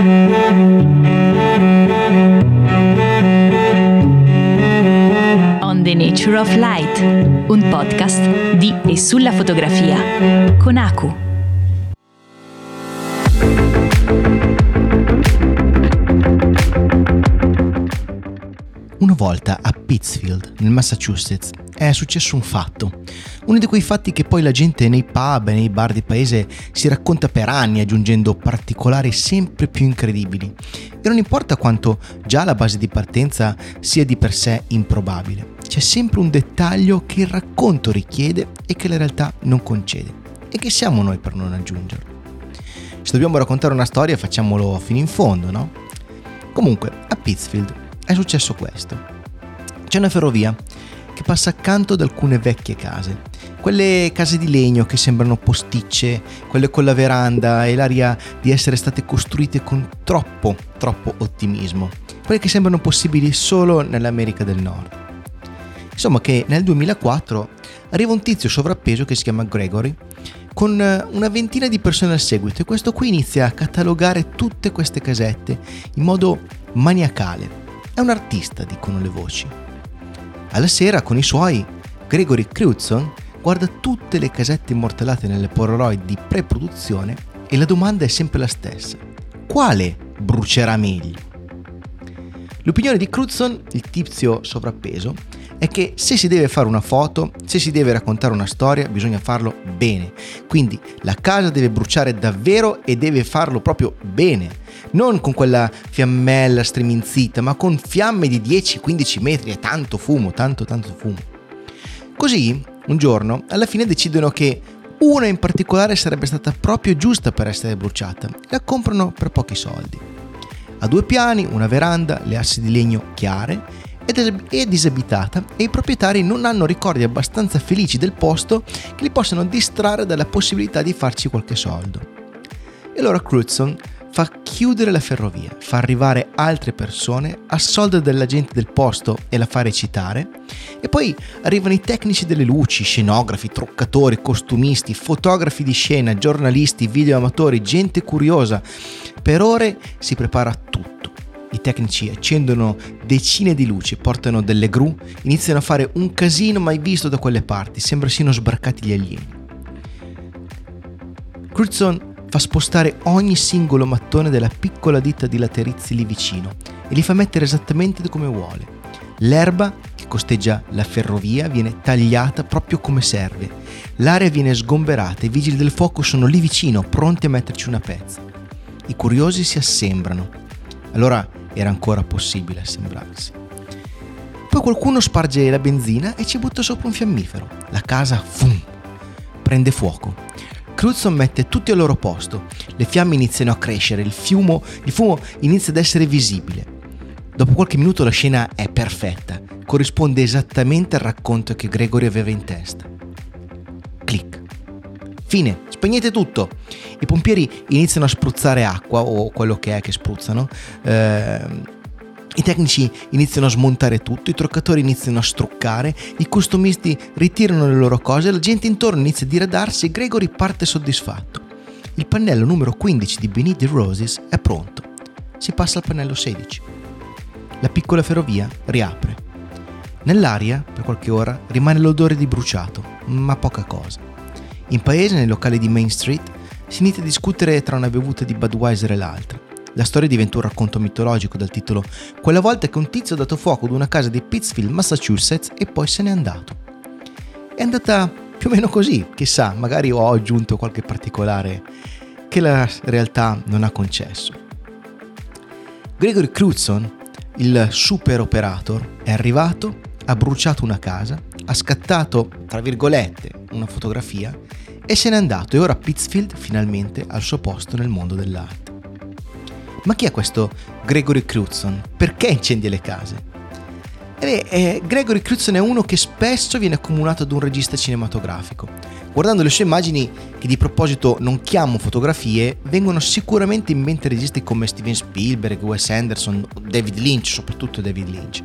On the Nature of Light, un podcast di e sulla fotografia con Aku. Una volta a Pittsfield, nel Massachusetts, è successo un fatto. Uno di quei fatti che poi la gente nei pub e nei bar di paese si racconta per anni aggiungendo particolari sempre più incredibili. E non importa quanto già la base di partenza sia di per sé improbabile, c'è sempre un dettaglio che il racconto richiede e che la realtà non concede. E che siamo noi per non aggiungerlo? Se dobbiamo raccontare una storia facciamolo fino in fondo, no? Comunque, a Pittsfield è successo questo. C'è una ferrovia che passa accanto ad alcune vecchie case. Quelle case di legno che sembrano posticce, quelle con la veranda e l'aria di essere state costruite con troppo, troppo ottimismo. Quelle che sembrano possibili solo nell'America del Nord. Insomma che nel 2004 arriva un tizio sovrappeso che si chiama Gregory con una ventina di persone al seguito e questo qui inizia a catalogare tutte queste casette in modo maniacale. È un artista, dicono le voci. Alla sera, con i suoi, Gregory Crutzen guarda tutte le casette immortalate nelle Polaroid di pre-produzione e la domanda è sempre la stessa. Quale brucerà meglio? L'opinione di Crutzen, il tizio sovrappeso, è che se si deve fare una foto, se si deve raccontare una storia, bisogna farlo bene. Quindi la casa deve bruciare davvero e deve farlo proprio bene. Non con quella fiammella striminzita, ma con fiamme di 10-15 metri e tanto fumo, tanto tanto fumo. Così, un giorno, alla fine decidono che una in particolare sarebbe stata proprio giusta per essere bruciata. La comprano per pochi soldi. Ha due piani, una veranda, le assi di legno chiare è disabitata e i proprietari non hanno ricordi abbastanza felici del posto che li possano distrarre dalla possibilità di farci qualche soldo. E allora Crutzen fa chiudere la ferrovia, fa arrivare altre persone, assolda della gente del posto e la fa recitare, e poi arrivano i tecnici delle luci, scenografi, truccatori, costumisti, fotografi di scena, giornalisti, videoamatori, gente curiosa. Per ore si prepara tutto i tecnici accendono decine di luci, portano delle gru, iniziano a fare un casino mai visto da quelle parti, sembra siano sbarcati gli alieni. Crutzen fa spostare ogni singolo mattone della piccola ditta di laterizi lì vicino e li fa mettere esattamente come vuole. L'erba che costeggia la ferrovia viene tagliata proprio come serve. L'area viene sgomberata, i vigili del fuoco sono lì vicino, pronti a metterci una pezza. I curiosi si assembrano. Allora era ancora possibile assembrarsi. Poi qualcuno sparge la benzina e ci butta sopra un fiammifero. La casa, fum, prende fuoco. Crutzen mette tutti al loro posto. Le fiamme iniziano a crescere, il fumo, il fumo inizia ad essere visibile. Dopo qualche minuto la scena è perfetta, corrisponde esattamente al racconto che Gregory aveva in testa. Clic. Fine, spegnete tutto. I pompieri iniziano a spruzzare acqua o quello che è che spruzzano. Eh, i tecnici iniziano a smontare tutto, i truccatori iniziano a struccare, i costumisti ritirano le loro cose, la gente intorno inizia a diradarsi e Gregory parte soddisfatto. Il pannello numero 15 di Beneath the Roses è pronto. Si passa al pannello 16. La piccola ferrovia riapre. Nell'aria, per qualche ora, rimane l'odore di bruciato, ma poca cosa. In paese, nei locali di Main Street, si inizia a discutere tra una bevuta di Budweiser e l'altra. La storia diventa un racconto mitologico dal titolo Quella volta che un tizio ha dato fuoco ad una casa di Pittsfield, Massachusetts e poi se n'è andato. È andata più o meno così, chissà, magari ho aggiunto qualche particolare che la realtà non ha concesso. Gregory Crutzen, il super operator, è arrivato, ha bruciato una casa, ha scattato, tra virgolette, una fotografia e se n'è andato e ora Pittsfield finalmente ha il suo posto nel mondo dell'arte. Ma chi è questo Gregory Crutzen? Perché incendia le case? Eh, eh, Gregory Crutzen è uno che spesso viene accomunato ad un regista cinematografico. Guardando le sue immagini, che di proposito non chiamo fotografie, vengono sicuramente in mente registi come Steven Spielberg, Wes Anderson, David Lynch, soprattutto David Lynch.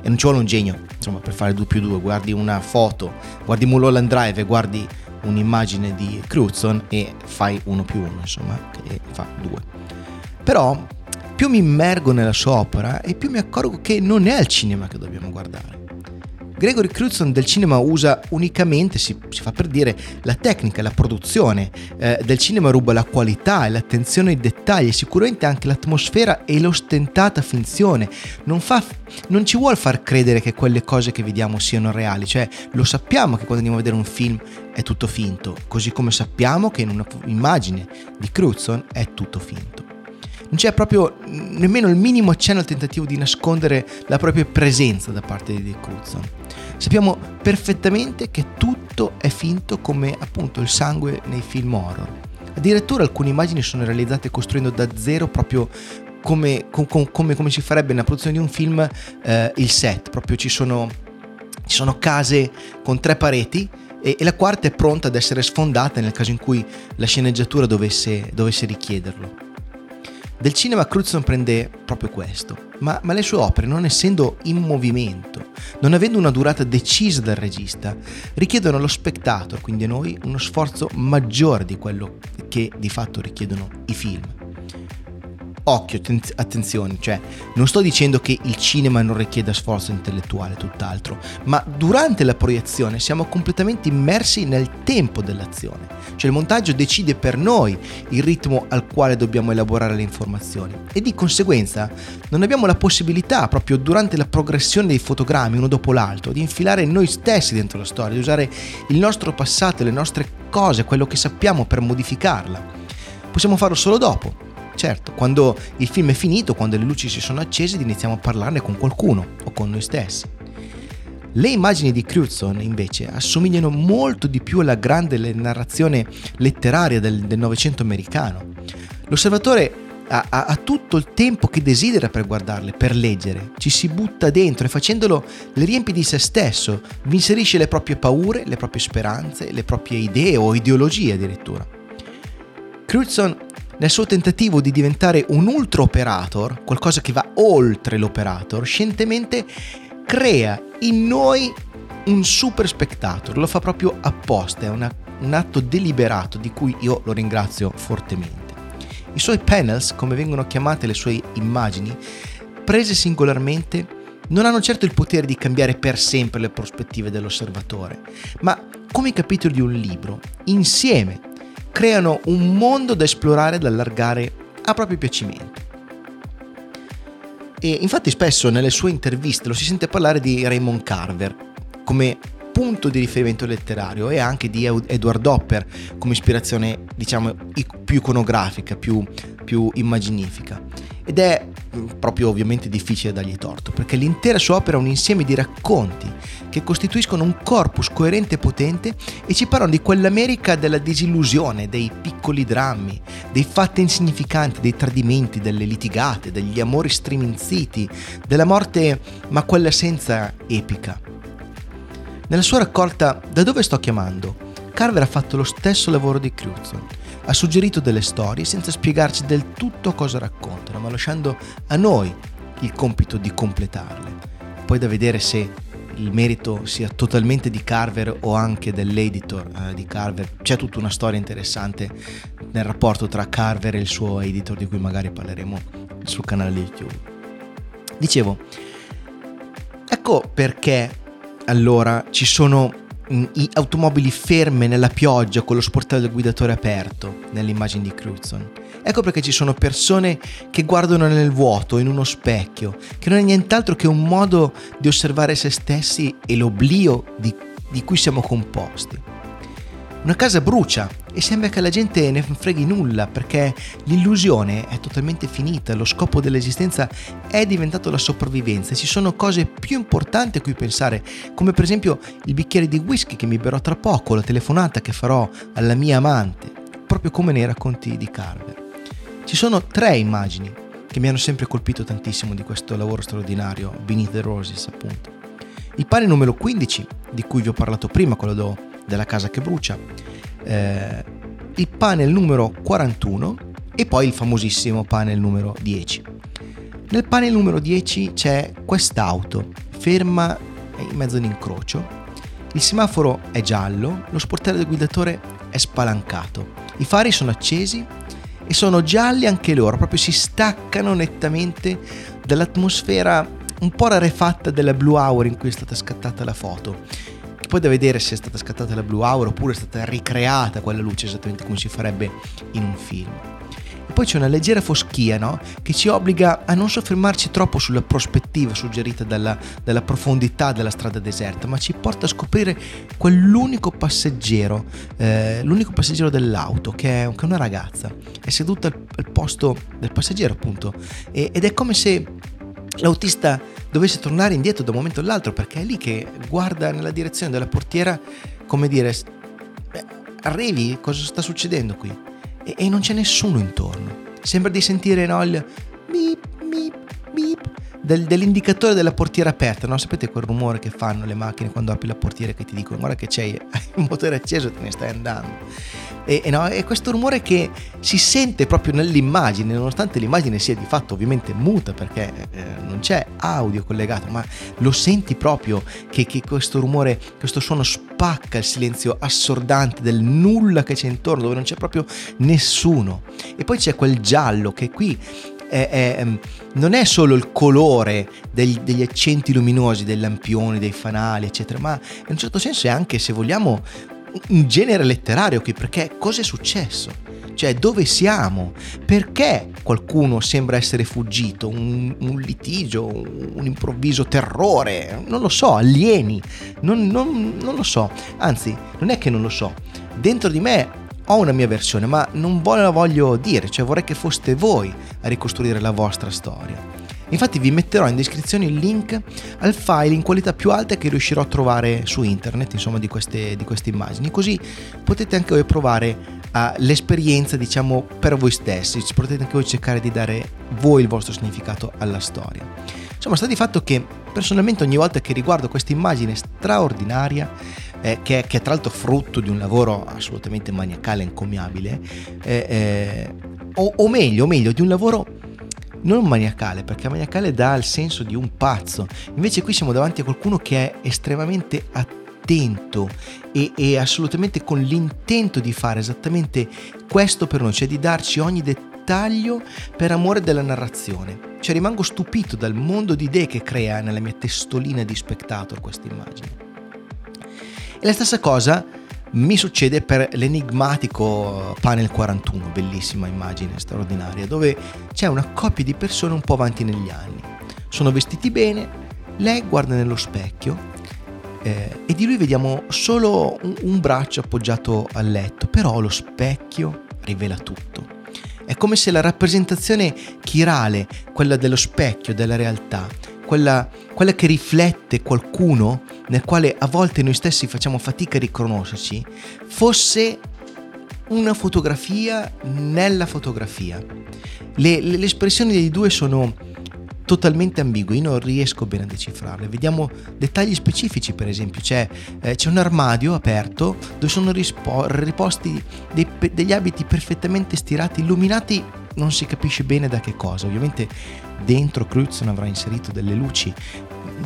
E non ci vuole un genio, insomma, per fare 2 più 2. Guardi una foto, guardi Mulholland Drive guardi un'immagine di Crutzen e fai uno più uno, insomma, che fa due. Però più mi immergo nella sua opera e più mi accorgo che non è al cinema che dobbiamo guardare. Gregory Crewdson del cinema usa unicamente, si, si, fa per dire, la tecnica, la produzione. Eh, del cinema ruba la qualità e l'attenzione ai dettagli, sicuramente anche l'atmosfera e l'ostentata finzione. Non, fa, non ci vuole far credere che quelle cose che vediamo siano reali, cioè lo sappiamo che quando andiamo a vedere un film è tutto finto, così come sappiamo che in un'immagine di Crewdson è tutto finto non c'è proprio nemmeno il minimo accenno al tentativo di nascondere la propria presenza da parte di Dick Cruzon. Sappiamo perfettamente che tutto è finto come appunto il sangue nei film horror. Addirittura alcune immagini sono realizzate costruendo da zero proprio come, come, come, come si farebbe nella produzione di un film eh, il set, proprio ci sono, ci sono case con tre pareti e, la quarta è pronta ad essere sfondata nel caso in cui la sceneggiatura dovesse, dovesse richiederlo. Del cinema Cruzon prende proprio questo, ma, ma, le sue opere, non essendo in movimento, non avendo una durata decisa dal regista, richiedono allo spettatore, quindi a noi, uno sforzo maggiore di quello che di fatto richiedono i film occhio, attenzione, cioè non sto dicendo che il cinema non richieda sforzo intellettuale, tutt'altro, ma durante la proiezione siamo completamente immersi nel tempo dell'azione, cioè il montaggio decide per noi il ritmo al quale dobbiamo elaborare le informazioni e di conseguenza non abbiamo la possibilità proprio durante la progressione dei fotogrammi uno dopo l'altro di infilare noi stessi dentro la storia, di usare il nostro passato, le nostre cose, quello che sappiamo per modificarla. Possiamo farlo solo dopo, Certo, quando il film è finito, quando le luci si sono accese, iniziamo a parlarne con qualcuno o con noi stessi. Le immagini di Crewdson invece assomigliano molto di più alla grande narrazione letteraria del, del Novecento americano. L'osservatore ha, ha, ha, tutto il tempo che desidera per guardarle, per leggere, ci si butta dentro e facendolo le riempie di se stesso, vi inserisce le proprie paure, le proprie speranze, le proprie idee o ideologie addirittura. Crewdson nel suo tentativo di diventare un ultra operator, qualcosa che va oltre l'operator, scientemente crea in noi un super spectator, lo fa proprio apposta, è una, un atto deliberato di cui io lo ringrazio fortemente. I suoi panels, come vengono chiamate le sue immagini, prese singolarmente, non hanno certo il potere di cambiare per sempre le prospettive dell'osservatore, ma come i capitoli di un libro, insieme creano un mondo da esplorare e da allargare a proprio piacimento. E infatti spesso nelle sue interviste lo si sente parlare di Raymond Carver come punto di riferimento letterario e anche di Edward Hopper come ispirazione diciamo più iconografica, più, più immaginifica. Ed è proprio ovviamente difficile dargli torto, perché l'intera sua opera è un insieme di racconti che costituiscono un corpus coerente e potente e ci parlano di quell'America della disillusione, dei piccoli drammi, dei fatti insignificanti, dei tradimenti, delle litigate, degli amori striminziti, della morte ma quella senza epica. Nella sua raccolta Da dove sto chiamando? Carver ha fatto lo stesso lavoro di Crewdson ha suggerito delle storie senza spiegarci del tutto cosa raccontano, ma lasciando a noi il compito di completarle. Poi da vedere se il merito sia totalmente di Carver o anche dell'editor eh, di Carver. C'è tutta una storia interessante nel rapporto tra Carver e il suo editor di cui magari parleremo sul canale YouTube. Dicevo, ecco perché allora ci sono automobili ferme nella pioggia con lo sportello del guidatore aperto nell'immagine di Cruzon. Ecco perché ci sono persone che guardano nel vuoto, in uno specchio, che non è nient'altro che un modo di osservare se stessi e l'oblio di, di cui siamo composti. Una casa brucia e sembra che la gente ne freghi nulla perché l'illusione è totalmente finita, lo scopo dell'esistenza è diventato la sopravvivenza, ci sono cose più importanti a cui pensare, come per esempio il bicchiere di whisky che mi berrò tra poco, la telefonata che farò alla mia amante, proprio come nei racconti di Carver. Ci sono tre immagini che mi hanno sempre colpito tantissimo di questo lavoro straordinario, Beneath the Roses appunto. Il pane numero 15, di cui vi ho parlato prima, quello della casa che brucia, eh, il panel numero 41 e poi il famosissimo panel numero 10. Nel panel numero 10 c'è quest'auto ferma in mezzo all'incrocio, il semaforo è giallo, lo sportello del guidatore è spalancato, i fari sono accesi e sono gialli anche loro, proprio si staccano nettamente dall'atmosfera un po' rarefatta della Blue Hour in cui è stata scattata la foto. Poi da vedere se è stata scattata la Blue Hour oppure è stata ricreata quella luce esattamente come si farebbe in un film. E poi c'è una leggera foschia no? che ci obbliga a non soffermarci troppo sulla prospettiva suggerita dalla, dalla, profondità della strada deserta, ma ci porta a scoprire quell'unico passeggero, eh, l'unico passeggero dell'auto, che è, che è, una ragazza. È seduta al, al posto del passeggero, appunto, e, ed è come se l'autista dovesse tornare indietro da un momento all'altro perché è lì che guarda nella direzione della portiera come dire arrivi cosa sta succedendo qui e, e non c'è nessuno intorno sembra di sentire no, il beep beep beep del, dell'indicatore della portiera aperta, no? Sapete quel rumore che fanno le macchine quando apri la portiera che ti dicono guarda che c'è il motore acceso e te ne stai andando. E, e, no, è questo rumore che si sente proprio nell'immagine, nonostante l'immagine sia di fatto ovviamente muta perché eh, non c'è audio collegato, ma lo senti proprio che, che questo rumore, questo suono spacca il silenzio assordante del nulla che c'è intorno, dove non c'è proprio nessuno. E poi c'è quel giallo che qui è, è, ehm, non è solo il colore degli, degli, accenti luminosi dei lampioni, dei fanali, eccetera, ma in un certo senso è anche, se vogliamo, un genere letterario qui, perché cosa è successo? Cioè, dove siamo? Perché qualcuno sembra essere fuggito? Un, un litigio, un improvviso terrore? Non lo so, alieni? Non, non, non lo so. Anzi, non è che non lo so. Dentro di me ho una mia versione, ma non ve la voglio dire, cioè vorrei che foste voi a ricostruire la vostra storia. Infatti vi metterò in descrizione il link al file in qualità più alta che riuscirò a trovare su internet, insomma, di queste, di queste immagini, così potete anche voi provare uh, l'esperienza, diciamo, per voi stessi, potete anche voi cercare di dare voi il vostro significato alla storia. Insomma, sta di fatto che personalmente ogni volta che riguardo questa immagine straordinaria, eh, che, è, che, è, tra l'altro frutto di un lavoro assolutamente maniacale e encomiabile, eh, eh, o, o, meglio, o meglio, di un lavoro non maniacale, perché maniacale dà il senso di un pazzo, invece qui siamo davanti a qualcuno che è estremamente attento e, e assolutamente con l'intento di fare esattamente questo per noi, cioè di darci ogni dettaglio per amore della narrazione. Cioè rimango stupito dal mondo di idee che crea nella mia testolina di spectator questa immagine. E la stessa cosa mi succede per l'enigmatico Panel 41, bellissima immagine straordinaria, dove c'è una coppia di persone un po' avanti negli anni. Sono vestiti bene, lei guarda nello specchio eh, e di lui vediamo solo un, un braccio appoggiato al letto, però lo specchio rivela tutto. È come se la rappresentazione chirale, quella dello specchio, della realtà, quella, quella che riflette qualcuno nel quale a volte noi stessi facciamo fatica a riconoscerci, fosse una fotografia nella fotografia. Le, le, le espressioni dei due sono totalmente ambigue, io non riesco bene a decifrarle. Vediamo dettagli specifici, per esempio, c'è, eh, c'è un armadio aperto dove sono rispo- riposti dei, degli abiti perfettamente stirati, illuminati non si capisce bene da che cosa. Ovviamente dentro Crutzen avrà inserito delle luci,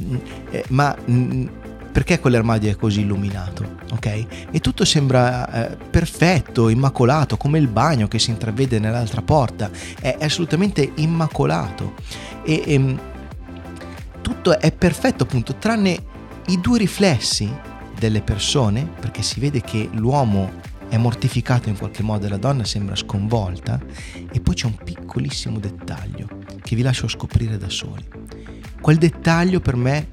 mm, eh, ma mm, perché quell'armadio è così illuminato, ok? E tutto sembra eh, perfetto, immacolato, come il bagno che si intravede nell'altra porta, è, è assolutamente immacolato. E, e ehm, tutto è perfetto appunto, tranne i due riflessi delle persone, perché si vede che l'uomo è mortificato in qualche modo e la donna sembra sconvolta, e poi c'è un piccolissimo dettaglio che vi lascio scoprire da soli. Quel dettaglio per me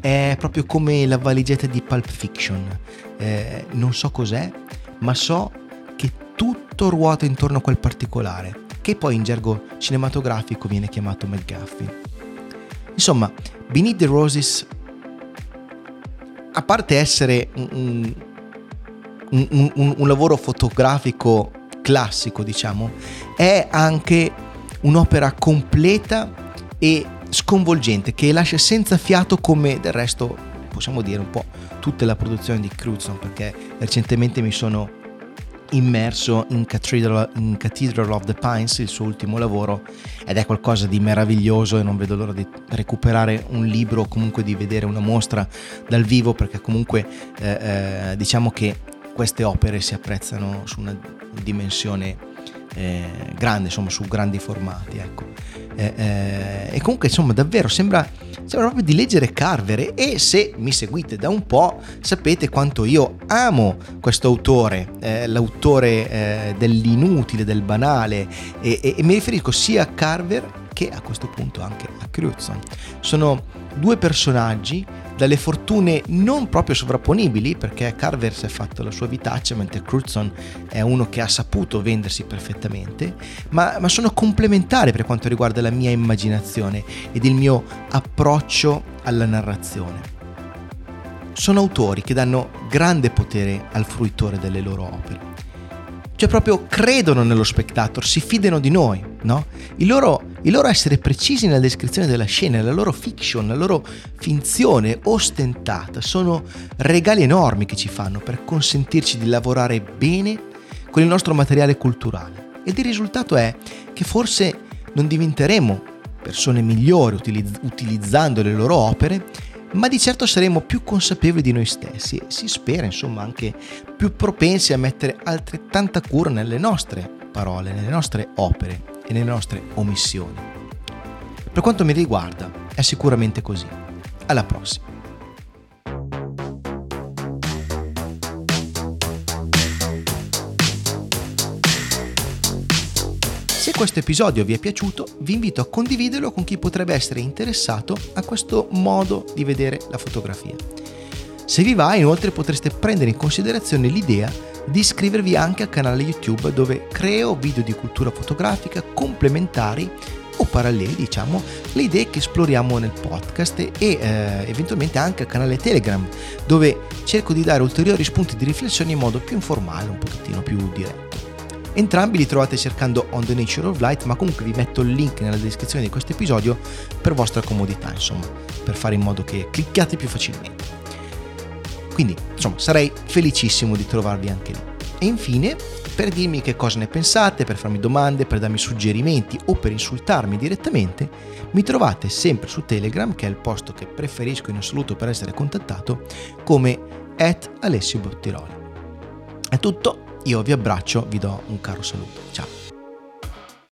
è proprio come la valigetta di Pulp Fiction. Eh, non so cos'è, ma so che tutto ruota intorno a quel particolare, che poi in gergo cinematografico viene chiamato McGuffin. Insomma, Beneath the Roses, a parte essere un, un, un, un lavoro fotografico classico, diciamo, è anche un'opera completa e sconvolgente che lascia senza fiato come del resto possiamo dire un po' tutta la produzione di Crutzen perché recentemente mi sono immerso in Cathedral, in Cathedral, of the Pines, il suo ultimo lavoro, ed è qualcosa di meraviglioso e non vedo l'ora di recuperare un libro o comunque di vedere una mostra dal vivo perché comunque eh, eh, diciamo che queste opere si apprezzano su una dimensione eh, grande, insomma, su grandi formati, ecco. Eh, eh, e comunque, insomma, davvero sembra, sembra proprio di leggere Carver e se mi seguite da un po' sapete quanto io amo questo autore, eh, l'autore eh, dell'inutile, del banale e, e, e mi riferisco sia a Carver che a questo punto anche a Crutzen. Sono due personaggi dalle fortune non proprio sovrapponibili perché Carver si è fatto la sua vitaccia mentre Crutzen è uno che ha saputo vendersi perfettamente ma, ma, sono complementari per quanto riguarda la mia immaginazione ed il mio approccio alla narrazione sono autori che danno grande potere al fruitore delle loro opere cioè proprio credono nello spectator, si fidano di noi, no? Il loro, il loro essere precisi nella descrizione della scena, la loro fiction, la loro finzione ostentata sono regali enormi che ci fanno per consentirci di lavorare bene con il nostro materiale culturale. Ed il risultato è che forse non diventeremo persone migliori utilizz- utilizzando le loro opere, ma di certo saremo più consapevoli di noi stessi e si spera insomma anche più propensi a mettere altrettanta cura nelle nostre parole, nelle nostre opere e nelle nostre omissioni. Per quanto mi riguarda è sicuramente così. Alla prossima. Se questo episodio vi è piaciuto, vi invito a condividerlo con chi potrebbe essere interessato a questo modo di vedere la fotografia. Se vi va, inoltre potreste prendere in considerazione l'idea di iscrivervi anche al canale YouTube dove creo video di cultura fotografica complementari o paralleli, diciamo, le idee che esploriamo nel podcast e eh, eventualmente anche al canale Telegram dove cerco di dare ulteriori spunti di riflessione in modo più informale, un pochettino più diretto. Entrambi li trovate cercando On the Nature of Light, ma comunque vi metto il link nella descrizione di questo episodio per vostra comodità, insomma, per fare in modo che clicchiate più facilmente. Quindi, insomma, sarei felicissimo di trovarvi anche lì. E infine, per dirmi che cosa ne pensate, per farmi domande, per darmi suggerimenti o per insultarmi direttamente, mi trovate sempre su Telegram, che è il posto che preferisco in assoluto per essere contattato, come at Alessio Bottiroli. È tutto, io vi abbraccio, vi do un caro saluto. Ciao.